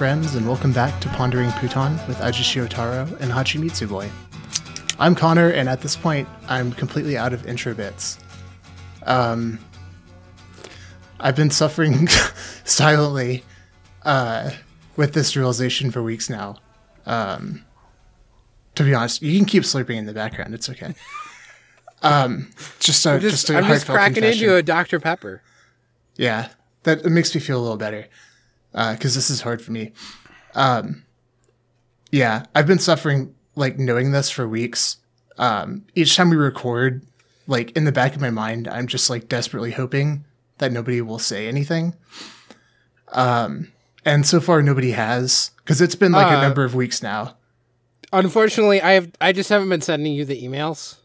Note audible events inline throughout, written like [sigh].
Friends, and welcome back to Pondering Pootan with Ajishi Otaro and Hachimitsu Boy. I'm Connor, and at this point, I'm completely out of intro bits. Um, I've been suffering [laughs] silently uh, with this realization for weeks now. Um, to be honest, you can keep slurping in the background; it's okay. [laughs] Um, just a I'm just, just a I'm just cracking confession. into a Dr. Pepper. Yeah, that makes me feel a little better because this is hard for me. Um, yeah, I've been suffering like knowing this for weeks. Um, each time we record, like in the back of my mind, I'm just like desperately hoping that nobody will say anything. Um, and so far nobody has because it's been like a Uh, number of weeks now. Unfortunately, I have I just haven't been sending you the emails.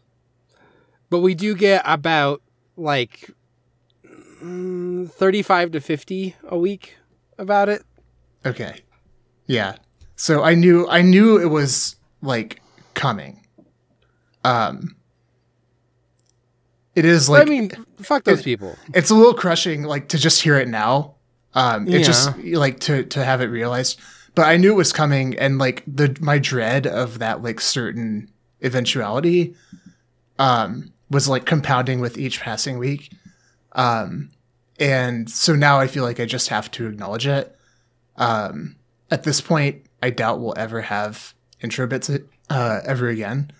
But we do get about like mm, 35 to 50 a week about it. Okay, yeah. So I knew I knew it was like coming. Um, it is like I mean, fuck those it- people. it's a little crushing like to just hear it now um it Yeah. just like to to have it realized but i knew it was coming and like the my dread of that like certain eventuality um was like compounding with each passing week um and so now i feel like i just have to acknowledge it um at this point i doubt we'll ever have intro bits uh ever again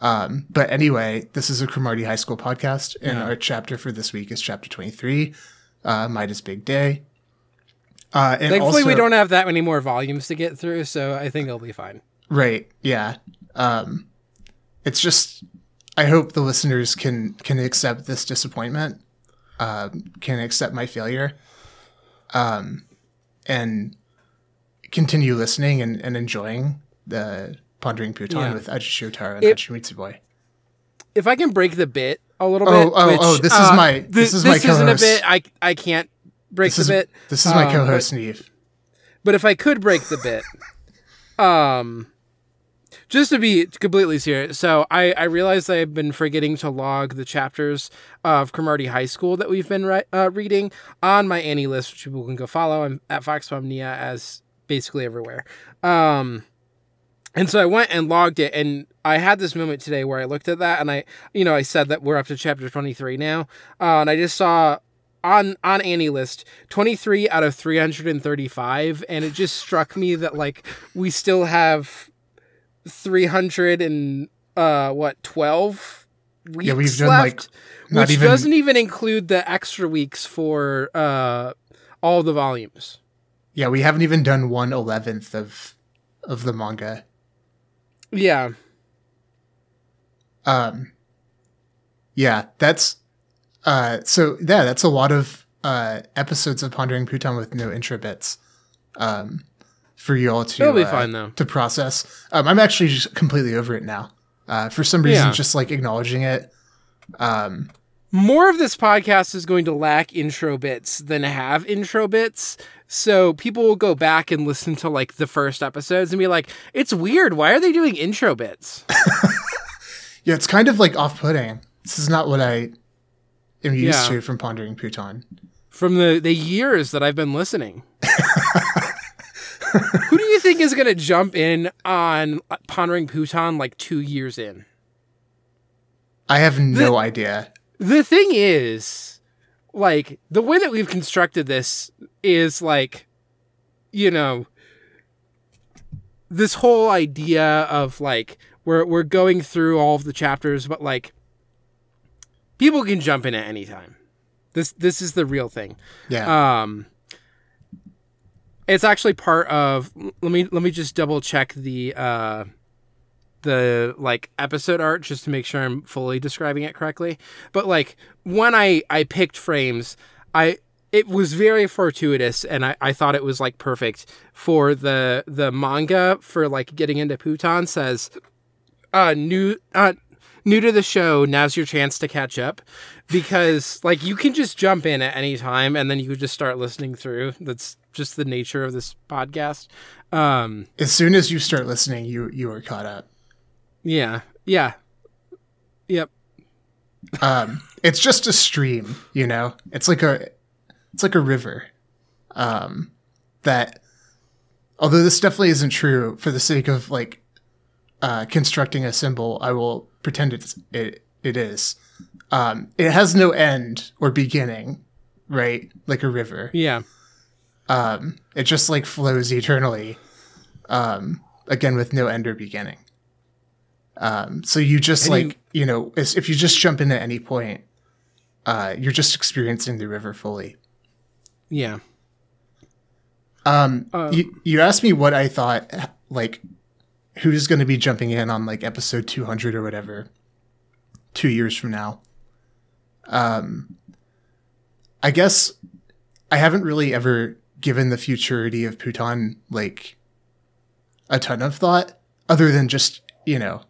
um, but anyway, this is a Cromartie High School podcast, and Yeah. our chapter for this week is chapter 23, uh, Maeda's Big Day. Uh, and Thankfully, we don't have that many more volumes to get through, so I think it'll be fine. Right, yeah. Um, it's just, I hope the listeners can can accept this disappointment, um, can accept my failure, um, and continue listening and, and enjoying the Pondering Pootan Yeah. with Ajishi Otaro and It- Hachimitsu Boy. If I can break the bit a little Oh, bit. oh, which, oh, this is uh, my- thi- this is my isn't a bit. I I can't break This the is, bit. this is my um, co-host, Niamh. But if I could break the bit, [laughs] um, just to be completely serious, so I I realized I've been forgetting to log the chapters of Cromartie High School that we've been re- uh, reading on my AniList, which people can go follow. I'm at Foxmomnia as basically everywhere. Um, and so I went and logged it, and I had this moment today where I looked at that, and I, you know, I said that we're up to chapter 23 now, uh, and I just saw on on AniList 23 out of 335, and it just struck me that like we still have 300 and uh what 12 weeks Yeah, we've done, left, like, which even- doesn't even include the extra weeks for uh all the volumes. Yeah, we haven't even done one eleventh of of the manga. Yeah. Um, yeah, that's uh, so yeah, that's a lot of uh episodes of Pondering Pootan with no intro bits. Um, for you all to It'll be uh, fine, though. to process. Um, I'm actually just completely over it now. Uh, for some reason, Yeah. just like acknowledging it. Um, More of this podcast is going to lack intro bits than have intro bits. So people will go back and listen to like the first episodes and be like, it's weird. Why are they doing intro bits? [laughs] yeah, it's kind of like off-putting. This is not what I am used Yeah. to from Pondering Pootan. From the, the years that I've been listening. [laughs] Who do you think is going to jump in on Pondering Pootan like two years in? I have no idea. the thing is like the way that we've constructed this is like you know this whole idea of like we're we're going through all of the chapters but like people can jump in at any time this this is the real thing Yeah. um it's actually part of let me let me just double check the uh the like episode art just to make sure I'm fully describing it correctly. But like when I I picked frames, I it was very fortuitous and I, I thought it was like perfect for the the manga for like getting into Pootan says uh new uh new to the show, now's your chance to catch up because like you can just jump in at any time and then you just start listening through. That's just the nature of this podcast. Um as soon as you start listening, you you are caught up. yeah. Yeah. Yep. um, it's just a stream, you know. It's like a, it's like a river, um, that although this definitely isn't true for the sake of like uh, constructing a symbol, I will pretend it's it it is. Um, it has no end or beginning, right? Like a river. Yeah. Um, it just like flows eternally. Um, again with no end or beginning. Um, so you just And like you- you know, if you just jump in at any point, uh, you're just experiencing the river fully. Yeah. Um, Um, you, you asked me what I thought, like, who's going to be jumping in on like episode 200 or whatever, two years from now. Um, I guess I haven't really ever given the futurity of Pootan like a ton of thought, other than just you know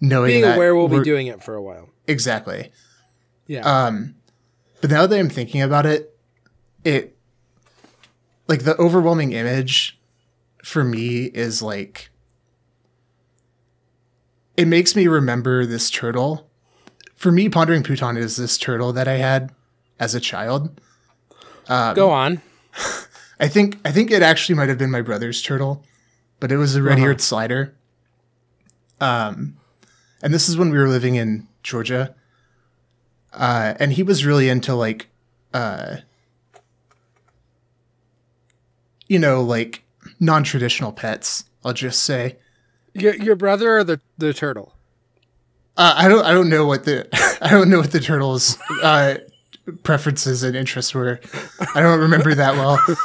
knowing Being that aware we'll be doing it for a while. exactly. Yeah. Um, but now that I'm thinking about it, it like the overwhelming image for me is like it makes me remember this turtle. For me, pondering Pootan is this turtle that I had as a child. Um, Go on. [laughs] I think I think it actually might have been my brother's turtle, but it was a red-eared slider. Um, and this is when we were living in Georgia. Uh, and he was really into like, uh, you know, like non-traditional pets. I'll just say. Your your brother or the the turtle? Uh, I don't. I don't know what the. [laughs] I don't know what the turtle's uh, preferences and interests were. I don't remember that well. [laughs]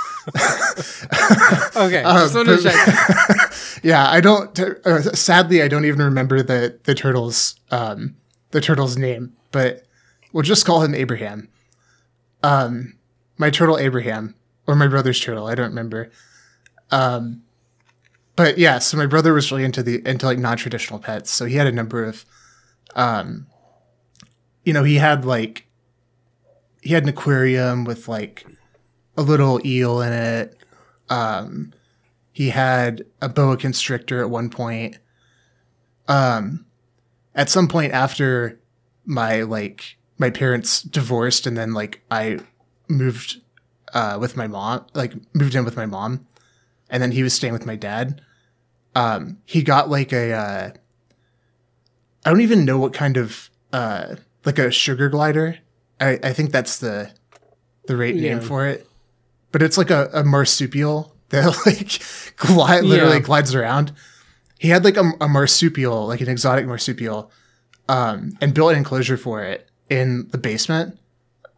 Okay. Wanted but- [laughs] yeah, I don't. Uh, sadly, I don't even remember the the turtle's um, the turtle's name, but we'll just call him Abraham. Um, my turtle Abraham, or my brother's turtle. I don't remember. Um, but yeah, so my brother was really into the into like non traditional pets, so he had a number of, um, you know, he had like, he had an aquarium with like a little eel in it. Um, he had a boa constrictor at one point. Um, at some point after my like my parents divorced, and then like I moved uh, with my mom, like moved in with my mom, and then he was staying with my dad. Um, he got like a uh, I don't even know what kind of uh, like a sugar glider. I, I think that's the the right name for it, but it's like a, a marsupial [laughs] that like glide, literally Yeah. glides around. He had like a, a marsupial, like an exotic marsupial, um, and built an enclosure for it in the basement.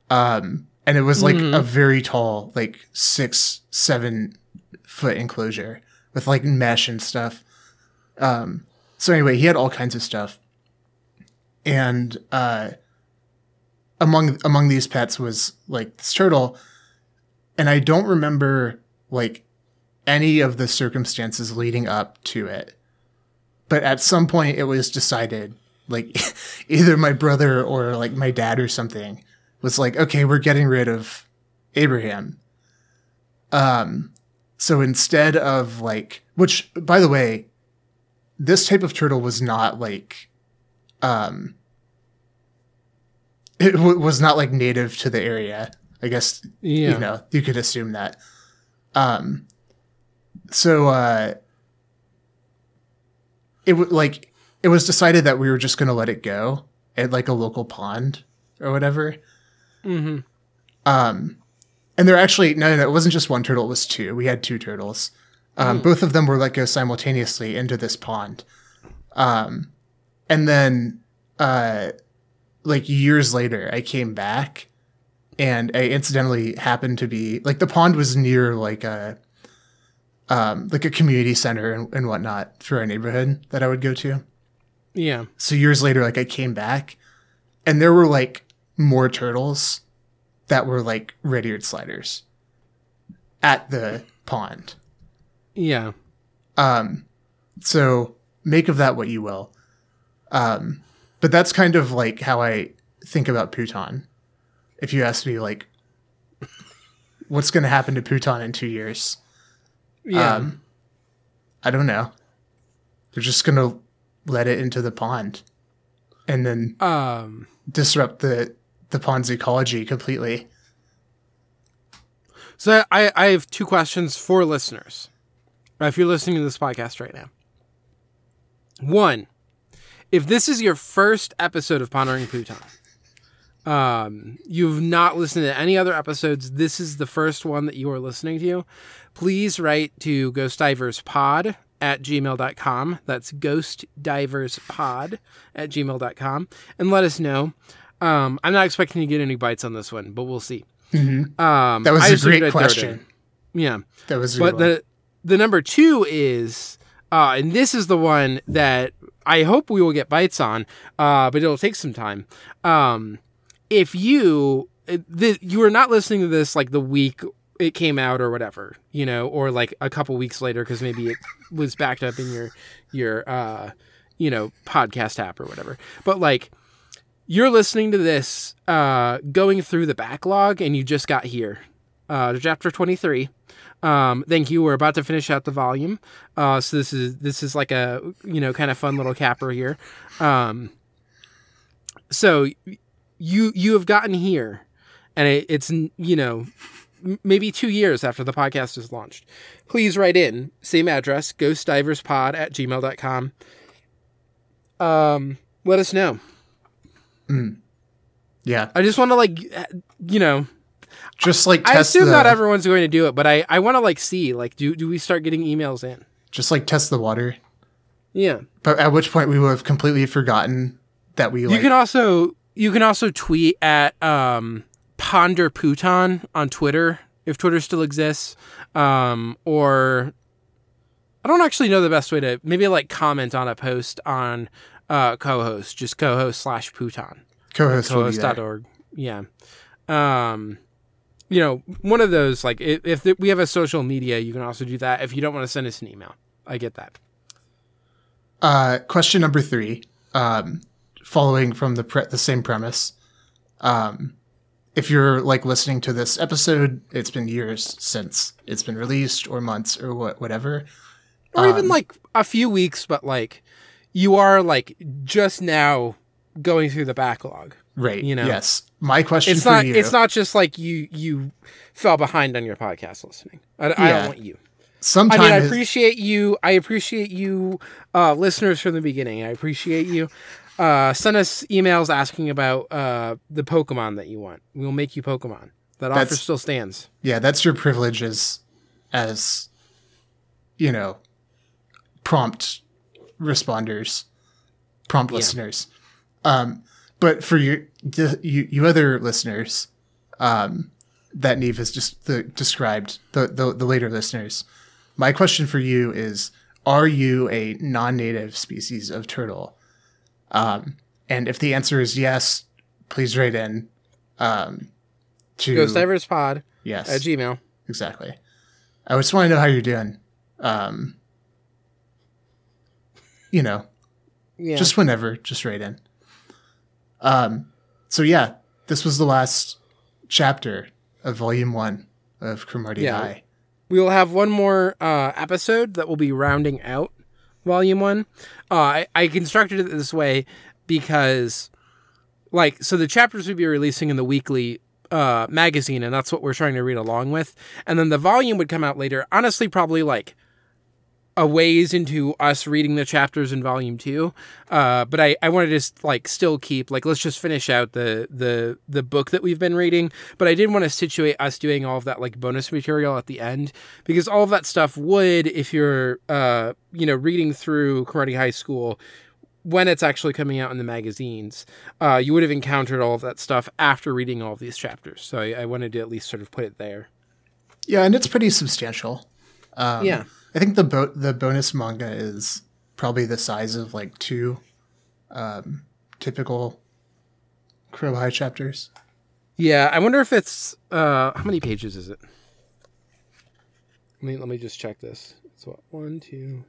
Um, and it was like Mhm. a very tall, like six, seven foot enclosure with like mesh and stuff. Um, so anyway, he had all kinds of stuff. And uh, among among these pets was like this turtle, and I don't remember like any of the circumstances leading up to it. But at some point, it was decided, like [laughs] either my brother or like my dad or something was like, okay, we're getting rid of Abraham. Um, so instead of like, which by the way, this type of turtle was not like, um, it w- was not like native to the area. I guess Yeah. you know you could assume that um so uh it would like it was decided that we were just going to let it go at like a local pond or whatever hmm um and there actually no no it wasn't just one turtle it was two. We had two turtles. Um both of them were let go simultaneously into this pond. Um and then uh like years later i came back and I incidentally happened to be like the pond was near like a um like a community center and, and whatnot for our neighborhood that I would go to. Yeah. So years later, like I came back and there were like more turtles that were like red-eared sliders at the pond. Yeah. Um, so make of that what you will. Um, but that's kind of like how I think about Pootan. If you ask me, like, what's going to happen to Pootan in two years? Yeah. Um, I don't know. They're just going to let it into the pond and then um. disrupt the the pond's ecology completely. So I I have two questions for listeners. if you're listening to this podcast right now. One, if this is your first episode of Pondering Pootan, um, you've not listened to any other episodes, this is the first one that you are listening to, please write to ghostdiverspod at gmail.com. That's ghostdiverspod at gmail.com. And let us know. Um, I'm not expecting to get any bites on this one, but we'll see. Mm-hmm. Um, That was I a great I'd throw it in. question. Yeah. That was a But one. the the number two is, uh, and this is the one that I hope we will get bites on, uh, but it'll take some time. Um, if you the, you are not listening to this like the week it came out or whatever, you know, or like a couple weeks later because maybe it was backed up in your your uh, you know podcast app or whatever, but like you're listening to this uh, going through the backlog and you just got here. Uh, chapter 23 um, thank you. We're about to finish out the volume. Uh, so this is this is like a you know kind of fun little capper here. Um, so you you have gotten here and it, it's you know maybe two years after the podcast is launched. Please write in same address ghostdiverspod at gmail.com um, let us know yeah, I just want to like, you know, just like I assume the, not everyone's going to do it, but I I want to like see like do do we start getting emails in? just like test the water. Yeah, But at which point we will have completely forgotten that we you can also you can also tweet at um Ponder Pootan on Twitter if Twitter still exists, um or I don't actually know the best way to maybe like comment on a post on uh co-host just co-host slash Pootan. co-host will be there. cohost.org. Yeah. Um, you know, one of those, like, if, if we have a social media, you can also do that. If you don't want to send us an email, I get that. Uh, question number three, um, following from the pre- the same premise. Um, if you're like listening to this episode, it's been years since it's been released, or months, or what, whatever. Or even Um, like a few weeks, but like you are like just now going through the backlog. Right. You know. Yes. My question It's for not. you. It's not just like you you fell behind on your podcast listening. I, I don't want you. Sometime I mean, I appreciate you. I appreciate you, uh, listeners from the beginning. I appreciate you. Uh, send us emails asking about uh, the Pokemon that you want. We'll make you Pokemon. That offer That's- still stands. yeah, that's your privilege as, as, you know, prompt responders, prompt Yeah. listeners. Um, but for your the, you you other listeners, um, that Niamh has just the, described the, the the later listeners. My question for you is: Are you a non-native species of turtle? Um, and if the answer is yes, please write in. Um, to Ghost Divers Pod yes, at Gmail. Exactly. I just want to know how you're doing. Um, you know, Yeah. just whenever, just right in. Um, so yeah, this was the last chapter of volume one of Cromartie Yeah. High. we will have one more uh, episode that will be rounding out volume one. Uh, I, I constructed it this way because, like, so the chapters would be releasing in the weekly uh, magazine, and that's what we're trying to read along with. And then the volume would come out later. Honestly, probably like a ways into us reading the chapters in volume two. Uh, but I, I wanted to just like still keep like let's just finish out the the the book that we've been reading. But I did want to situate us doing all of that like bonus material at the end because all of that stuff would, if you're uh you know reading through Cromartie High School when it's actually coming out in the magazines, uh, you would have encountered all of that stuff after reading all of these chapters. So I, I wanted to at least sort of put it there. Yeah, and it's pretty substantial. Um, Yeah. I think the bo- the bonus manga is probably the size of like two um, typical Crow High chapters. Yeah, I wonder if it's uh how many pages is it? Let me let me just check this. It's what one, two.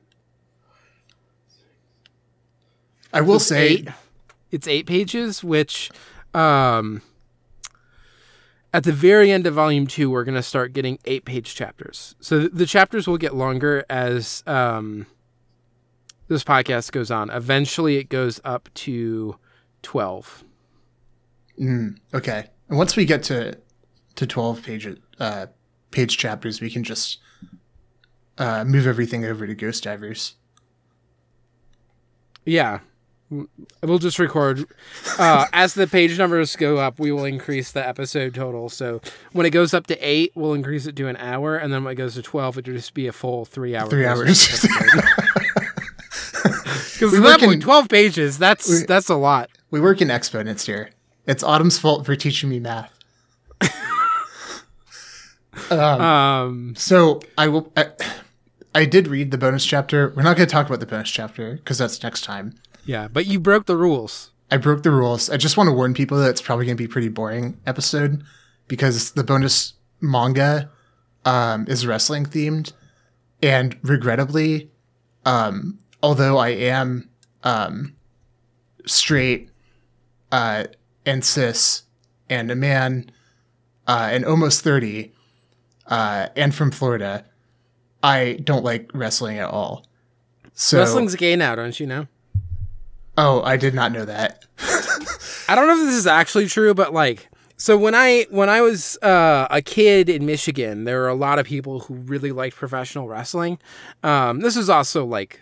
I will it's say, eight. It's eight pages, which um at the very end of volume two, we're gonna start getting eight page chapters. So th- the chapters will get longer as um this podcast goes on. Eventually it goes up to twelve. mm, okay. And once we get to to twelve page uh, page chapters, we can just uh, move everything over to Ghost Divers. Yeah. We'll just record uh, as the page numbers go up. We will increase the episode total. So when it goes up to eight, we'll increase it to an hour, and then when it goes to twelve, it'll just be a full three hour. Three hours. [laughs] Because We at that twelve pages. That's we- that's a lot. we work in exponents here. It's Autumn's fault for teaching me math. [laughs] um, Um, so I will. I, I did read the bonus chapter. We're not going to talk about the bonus chapter because that's next time. Yeah, but you broke the rules. I broke the rules. I just want to warn people that it's probably going to be a pretty boring episode because the bonus manga um, is wrestling themed, and regrettably, um, although I am um, straight uh, and cis and a man uh, and almost thirty uh, and from Florida, I don't like wrestling at all. So, Wrestling's gay now, don't you know? Oh, I did not know that. I don't know if this is actually true, but like, so when I when I was uh, a kid in Michigan, there were a lot of people who really liked professional wrestling. Um, this was also like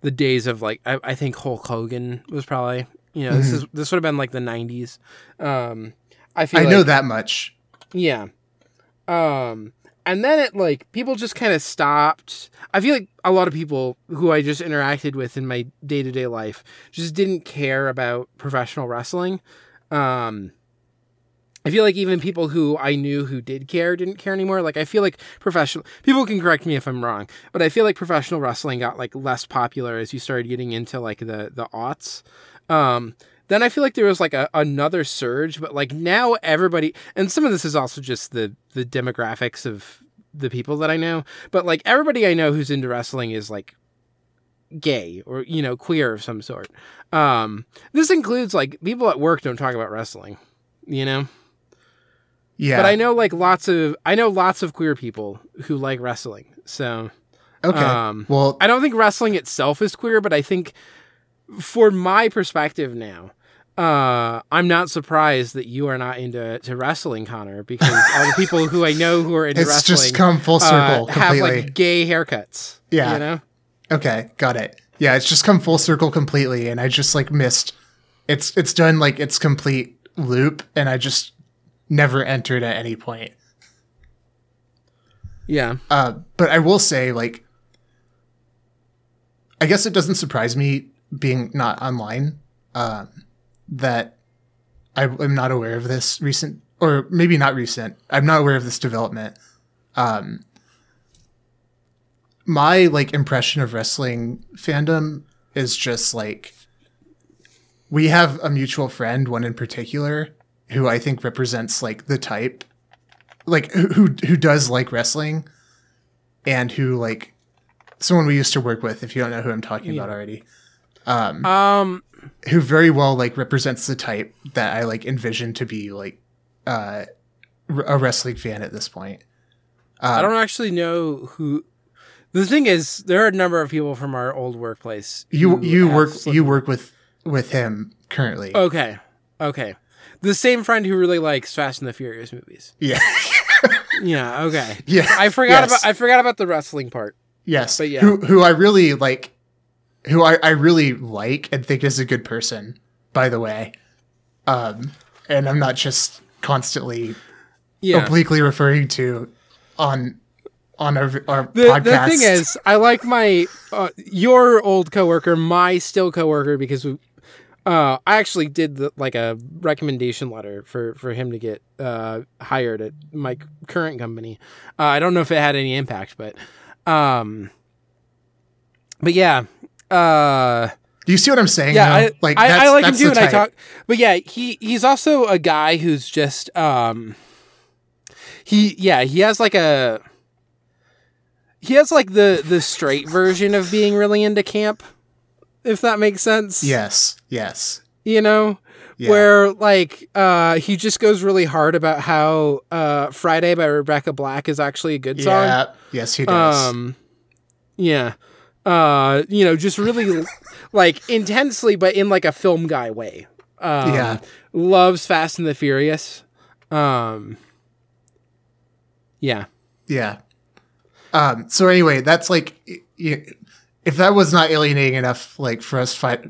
the days of like I, I think Hulk Hogan was probably you know this is this would have been like the '90s. Um, I feel I like, know that much. yeah. Um, and then it like people just kind of stopped. I feel like a lot of people who I just interacted with in my day to day life just didn't care about professional wrestling. Um, I feel like even people who I knew who did care didn't care anymore. Like I feel like professional people can correct me if I'm wrong, but I feel like professional wrestling got like less popular as you started getting into like the the aughts. Um, then I feel like there was like a, another surge, but like now everybody, and some of this is also just the the demographics of the people that I know, but like everybody I know who's into wrestling is like gay or you know queer of some sort. Um, this includes like people at work don't talk about wrestling, you know. Yeah. But I know like lots of I know lots of queer people who like wrestling. So Okay. um, well, I don't think wrestling itself is queer, but I think for my perspective now, uh, I'm not surprised that you are not into to wrestling, Connor, because all the people who I know who are into wrestling. it's wrestling just come full uh, circle have completely. like gay haircuts. Yeah. you know. okay, got it. Yeah, it's just come full circle completely, and I just like missed. It's it's done like its complete loop, and I just never entered at any point. Yeah, Uh, but I will say, like, I guess it doesn't surprise me being not online um, that I am not aware of this recent, or maybe not recent. I'm not aware of this development. Um, my like impression of wrestling fandom is just like we have a mutual friend, one in particular, who I think represents like the type, like who who, who does like wrestling, and who like someone we used to work with. If you don't know who I'm talking about already, um, who very well like represents the type that I like envision to be like uh, a wrestling fan at this point. I don't actually know who. The thing is, there are a number of people from our old workplace. You you work slipped- you work with with him currently. Okay, okay. The same friend who really likes Fast and the Furious movies. Yeah. [laughs] Yeah. Okay. yeah. I forgot Yes. about I forgot about the wrestling part. Yes. But yeah. Who who I really like who I, I really like and think is a good person, by the way. Um and I'm not just constantly Yeah. obliquely referring to on on our our The, podcast. the thing is, I like my uh, your old coworker, my still coworker, because we, uh, I actually did the, like a recommendation letter for for him to get uh, hired at my current company. Uh, I don't know if it had any impact, but um, but yeah, uh, Do you see what I'm saying? yeah. I, like I, I like him too, and I talk. But yeah, he he's also a guy who's just um, he yeah he has like a he has like the the straight version of being really into camp, if that makes sense. Yes. Yes. you know. Yeah. Where like uh he just goes really hard about how uh Friday by Rebecca Black is actually a good song. Yeah. Yes, he does. Um, yeah. Uh, you know, just really like intensely, but in like a film guy way. Um, Yeah. Loves Fast and the Furious. Um, yeah. yeah. Um, so anyway, that's like, if that was not alienating enough, like for us fight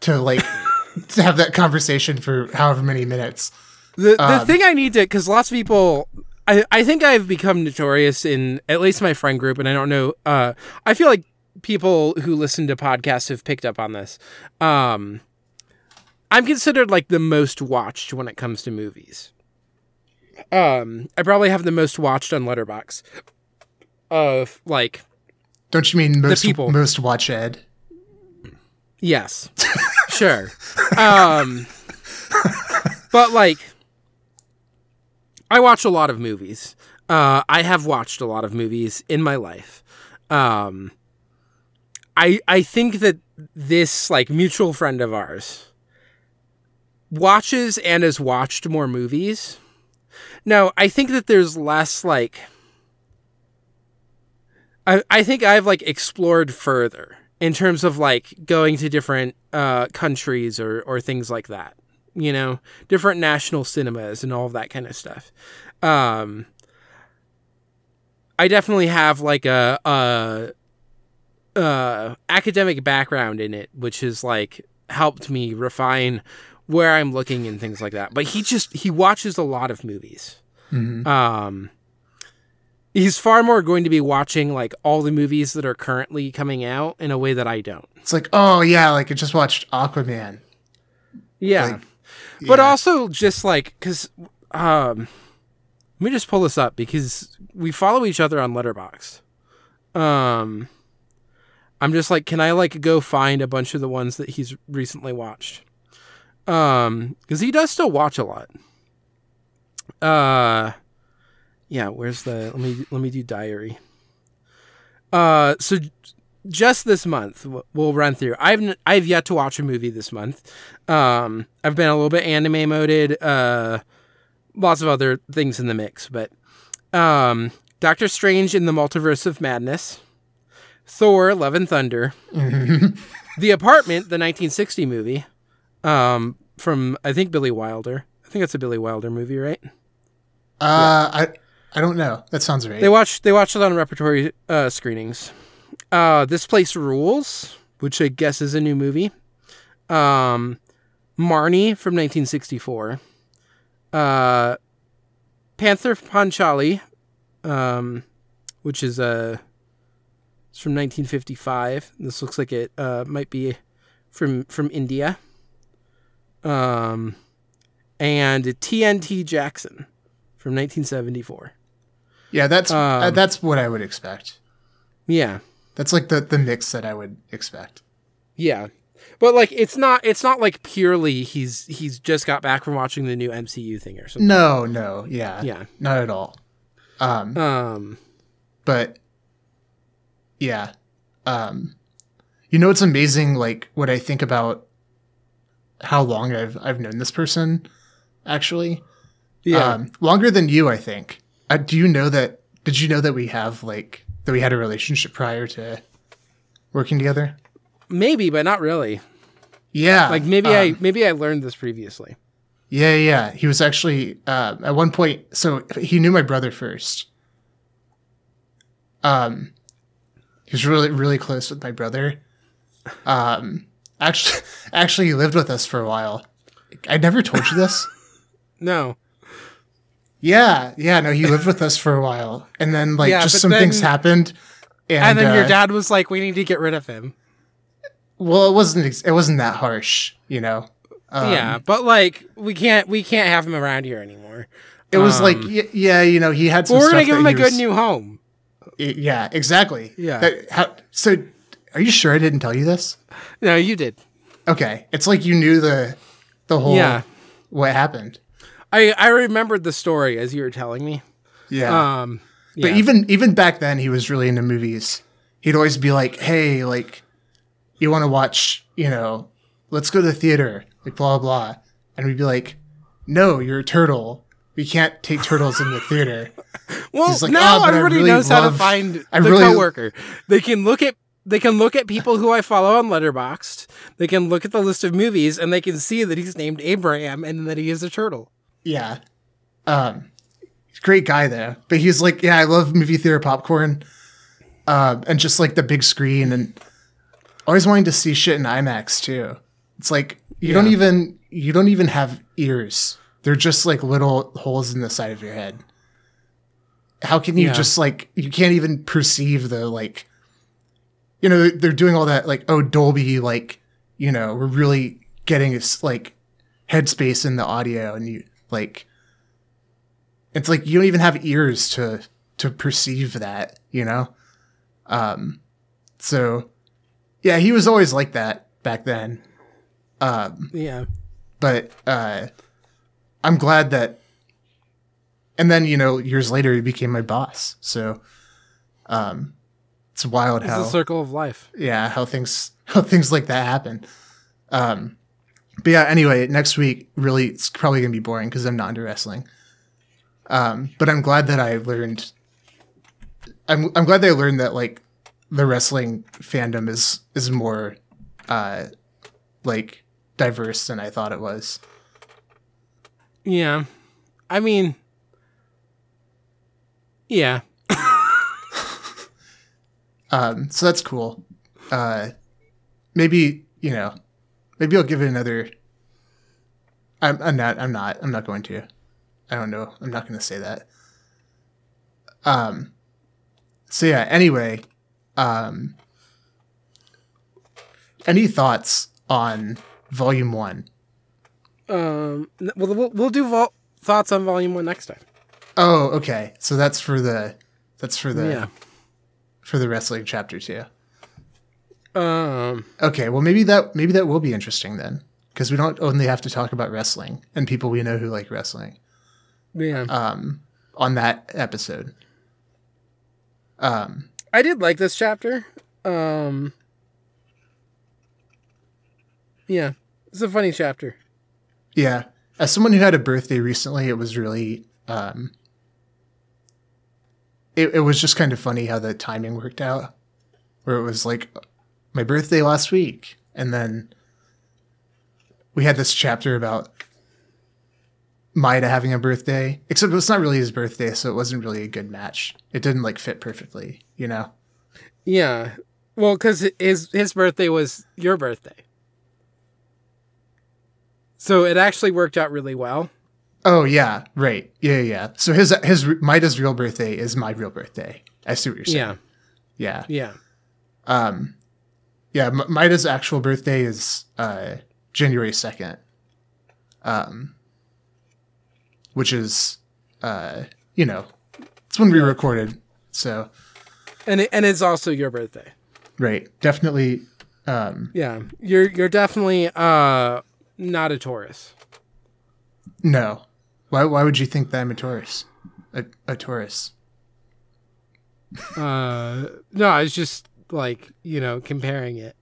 to like [laughs] to have that conversation for however many minutes. The the Um, thing I need to because lots of people. I, I think I've become notorious in at least my friend group, and I don't know. Uh, I feel like people who listen to podcasts have picked up on this. Um, I'm considered like the most watched when it comes to movies. Um, I probably have the most watched on Letterboxd. Of like, Don't you mean most people. most watch ed? yes, [laughs] sure. Um, but like, I watch a lot of movies. Uh, I have watched a lot of movies in my life. Um, I I think that this like mutual friend of ours watches and has watched more movies. No, I think that there's less like I I think I've like explored further in terms of like going to different uh countries or or things like that. You know, different national cinemas and all of that kind of stuff. Um I definitely have like a a uh academic background in it which has like helped me refine where I'm looking and things like that. But he just he watches a lot of movies. Mhm. Um he's far more going to be watching like all the movies that are currently coming out in a way that I don't. It's like, oh yeah, like I just watched Aquaman. Yeah. Like, but Yeah. also just like cuz um let me just pull this up because we follow each other on Letterboxd. Um I'm just like can I like go find a bunch of the ones that he's recently watched? Um cuz he does still watch a lot. Uh yeah, where's the let me let me do diary. Uh so just this month we'll run through. I've I've yet to watch a movie this month. Um I've been a little bit anime moded, uh lots of other things in the mix, but um Doctor Strange in the Multiverse of Madness, Thor Love and Thunder, The Apartment, the 1960 movie, um from I think Billy Wilder. I think it's a Billy Wilder movie, right? Uh, I I don't know. That sounds right. They watched they watched it on repertory uh, screenings. Uh, this place rules, which I guess is a new movie. Um, Marnie from 1964. Uh, Pather Panchali, um, which is uh, it's from 1955. This looks like it uh, might be from from India. Um, and TNT Jackson from 1974. yeah, that's uh, um, that's what I would expect. Yeah. That's like the the mix that I would expect. Yeah. But like it's not it's not like purely he's he's just got back from watching the new MCU thing or something. No, no, yeah, Yeah. not at all. Um, Um but yeah, um, you know, it's amazing. Like what I think about how long I've I've known this person. Actually, yeah. um, longer than you, I think. Uh, do you know that? Did you know that we have like that we had a relationship prior to working together? maybe, but not really. Yeah, Like maybe I um, maybe I learned this previously. Yeah, yeah. He was actually uh, at one point. So he knew my brother first. Um, he was really, really close with my brother. Um, actually, [laughs] actually, he lived with us for a while. I never told you this. [laughs] No. Yeah, yeah. No, he lived with us for a while, and then like Yeah, just some things happened. And, And, then your uh, dad was like, "We need to get rid of him." Well, it wasn't. ex- It wasn't that harsh, you know. Um, yeah, but like we can't we can't have him around here anymore. It was like, Um, y- yeah, you know, he had some. Well, we're gonna give him a he good was- new home. Yeah, exactly. Yeah. That- how, so, are you sure I didn't tell you this? No, you did. Okay, it's like you knew the the whole Yeah. what happened. I I remembered the story as you were telling me. Yeah, Um but yeah. even even back then, he was really into movies. He'd always be like, "Hey, like, you want to watch? You know, let's go to the theater." Like blah blah, and we'd be like, "No, you're a turtle. We can't take turtles in the theater." [laughs] Well, like, now "Oh, everybody really knows how to find I the really- coworker. They can look at they can look at people who I follow on Letterboxd. They can look at the list of movies and they can see that he's named Abraham and that he is a turtle. Yeah. Um great guy though. But he's like, yeah, I love movie theater popcorn, uh, and just like the big screen, and always wanting to see shit in IMAX too. It's like you don't even you don't even have ears. They're just like little holes in the side of your head. How can you Yeah. just like you can't even perceive the like you know they're doing all that like oh Dolby like you know we're really getting this like headspace in the audio and you like it's like you don't even have ears to to perceive that you know um so yeah he was always like that back then um Yeah. but uh i'm glad that and then you know years later he became my boss. So um it's wild how It's how the circle of life. yeah how things how things like that happen. Um but yeah anyway next week really it's probably gonna be boring because i'm not into wrestling. Um but i'm glad that i learned i'm i'm glad that i learned that like the wrestling fandom is is more uh like diverse than i thought it was Yeah. I mean, yeah. Um, so that's cool. Uh, maybe you know, maybe I'll give it another. I'm, I'm not. I'm not. I'm not going to. I don't know. I'm not going to say that. Um. So yeah. Anyway, um. Any thoughts on Volume One? Um, well, we'll, we'll do vol- thoughts on volume one next time. Oh, okay. So that's for the. That's for the. Yeah. For the wrestling chapter two. Um, Okay, well maybe that maybe that will be interesting then, because we don't only have to talk about wrestling and people we know who like wrestling yeah. um, on that episode. Um, I did like this chapter. Um, yeah, it's a funny chapter. Yeah, as someone who had a birthday recently, it was really um, it, it was just kind of funny how the timing worked out, where it was like my birthday last week, and then we had this chapter about Maeda having a birthday, except it's not really his birthday, so it wasn't really a good match. It didn't like fit perfectly, you know. Yeah, well, because his his birthday was your birthday, so it actually worked out really well. Oh yeah, right, yeah, yeah. So his his Maeda's real birthday is my real birthday. I see what you're saying. Yeah, Yeah, yeah, um, yeah. M- Maeda's actual birthday is uh, January second, um, which is uh, you know, it's when we recorded. So and it, and it's also your birthday. right, definitely. Um, Yeah, you're you're definitely uh not a Taurus. no, why why would you think that I'm a Taurus? A, a Taurus. Uh, no, I was just like you know comparing it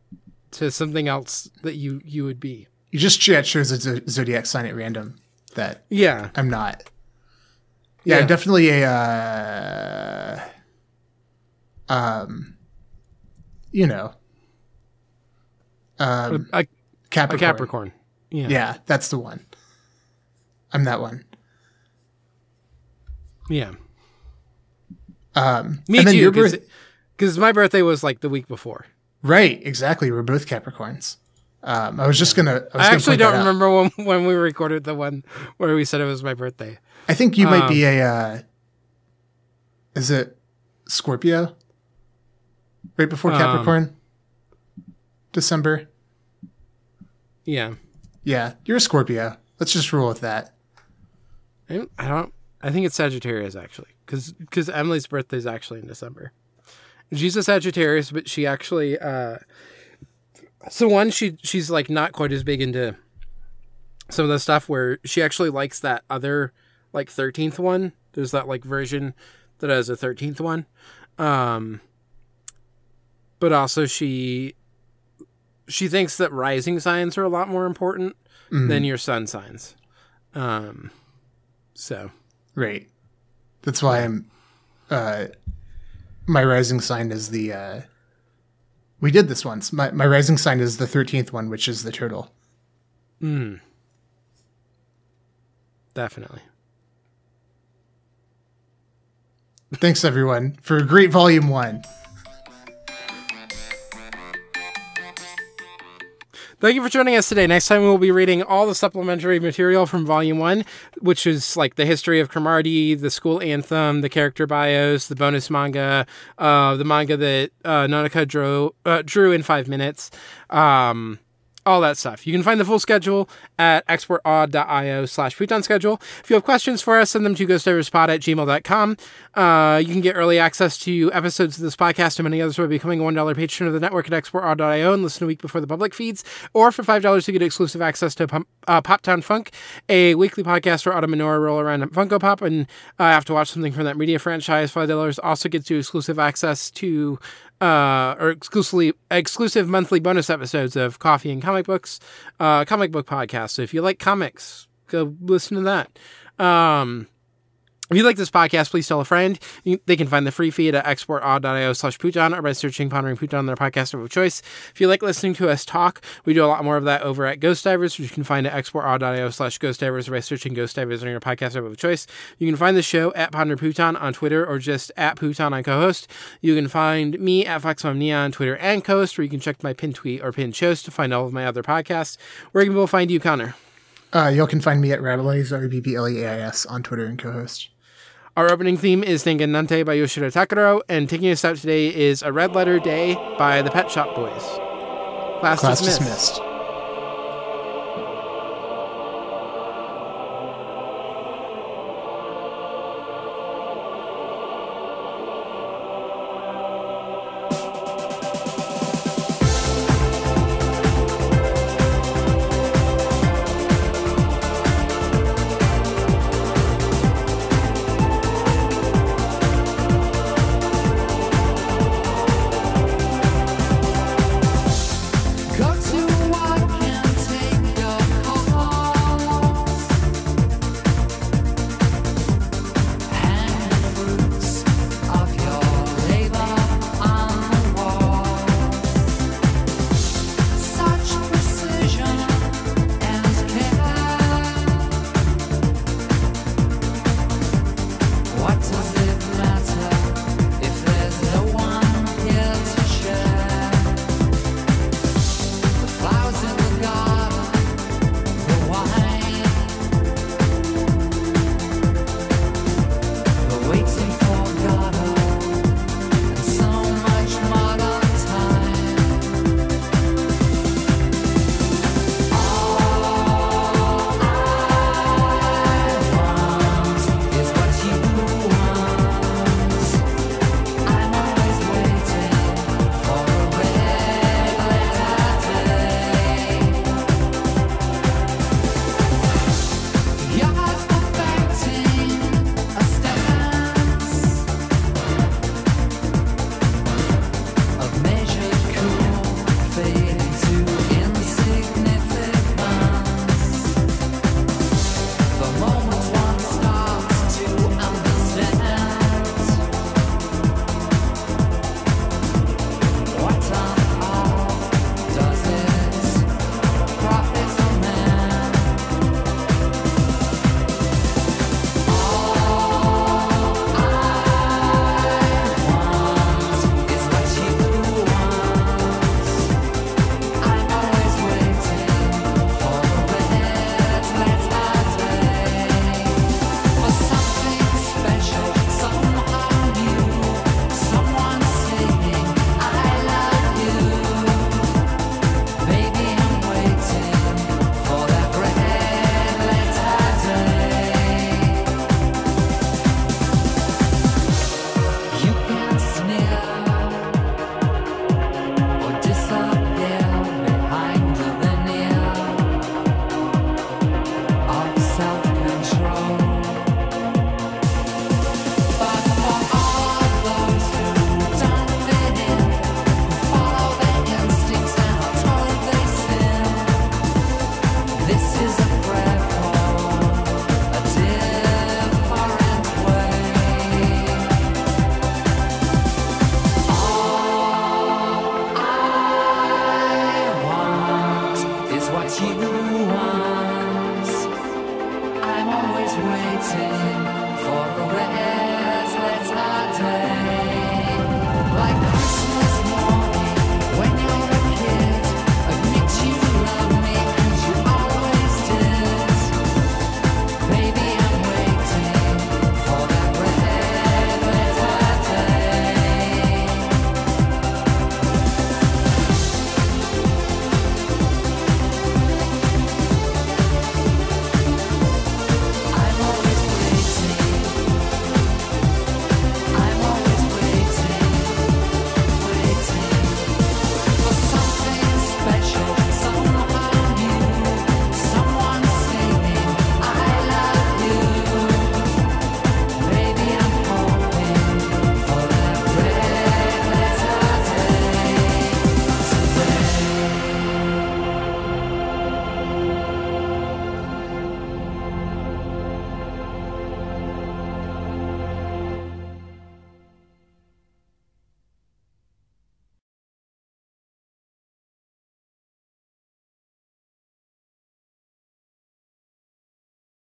to something else that you you would be. You just yeah, chose a zodiac sign at random that Yeah, I'm not. Yeah, Yeah. Definitely a uh, um you know um a, a Capricorn. Capricorn. Yeah, Yeah, that's the one. I'm that one. yeah. Um Me too. your birth- Because my birthday was like the week before. right, exactly. We're both Capricorns. Um I was just going to I, was I gonna actually don't out. remember when when we recorded the one where we said it was my birthday. I think you might Um, be a uh is it Scorpio? Right before Um, Capricorn? December? Yeah, Yeah, you're a Scorpio. Let's just roll with that. I don't. I, don't, I think it's Sagittarius actually, because because Emily's birthday is actually in December. She's a Sagittarius, but she actually. Uh, so one, she she's like not quite as big into some of the stuff where she actually likes that other like thirteenth one. There's that like version that has a thirteenth one, um, but also she she thinks that rising signs are a lot more important Mhm. than your sun signs. Um, so Right. That's why I'm uh my rising sign is the uh we did this once. My my rising sign is the 13th one, which is the turtle. mm, definitely. Thanks everyone for a great volume one. Thank you for joining us today. Next time we will be reading all the supplementary material from Volume 1, which is like the history of Cromartie, the school anthem, the character bios, the bonus manga, uh, the manga that uh, Nonaka drew, uh, drew in five minutes. Um, all that stuff. You can find the full schedule at exportaud.io slash schedule. If you have questions for us, send them to ghostdiverspod at gmail.com. Uh, you can get early access to episodes of this podcast and many others by becoming a $1 patron of the network at exportaud.io and listen a week before the public feeds. Or for $5, you get exclusive access to Pump, uh, Pop Town Funk, a weekly podcast where Autumn and Nora roll around Funko Pop and uh, have to watch something from that media franchise. $5 also gets you exclusive access to uh, or exclusively exclusive monthly bonus episodes of Coffee and Comic Books, uh, comic book podcast. So if you like comics, go listen to that. Um, if you like this podcast, please tell a friend. You, they can find the free feed at exportaud.io slash Pootan or by searching Pondering Pootan on their podcast of choice. If you like listening to us talk, we do a lot more of that over at Ghost Divers, which you can find at exportaud.io slash Ghost Divers or by searching Ghost Divers on your podcast of choice. You can find the show at Ponder Pootan on Twitter or just at Pootan on co-host. You can find me at FoxMomNia on Twitter and co-host, where you can check my pin tweet or pin shows to find all of my other podcasts. Where can people find you, Connor? Uh, y'all can find me at rabbleais, R-B-B-L-E-A-I-S, on Twitter and co-host. Our opening theme is Nante by Yoshiro Takuro, and taking us out today is A Red Letter Day by the Pet Shop Boys. Class, Class dismissed. dismissed.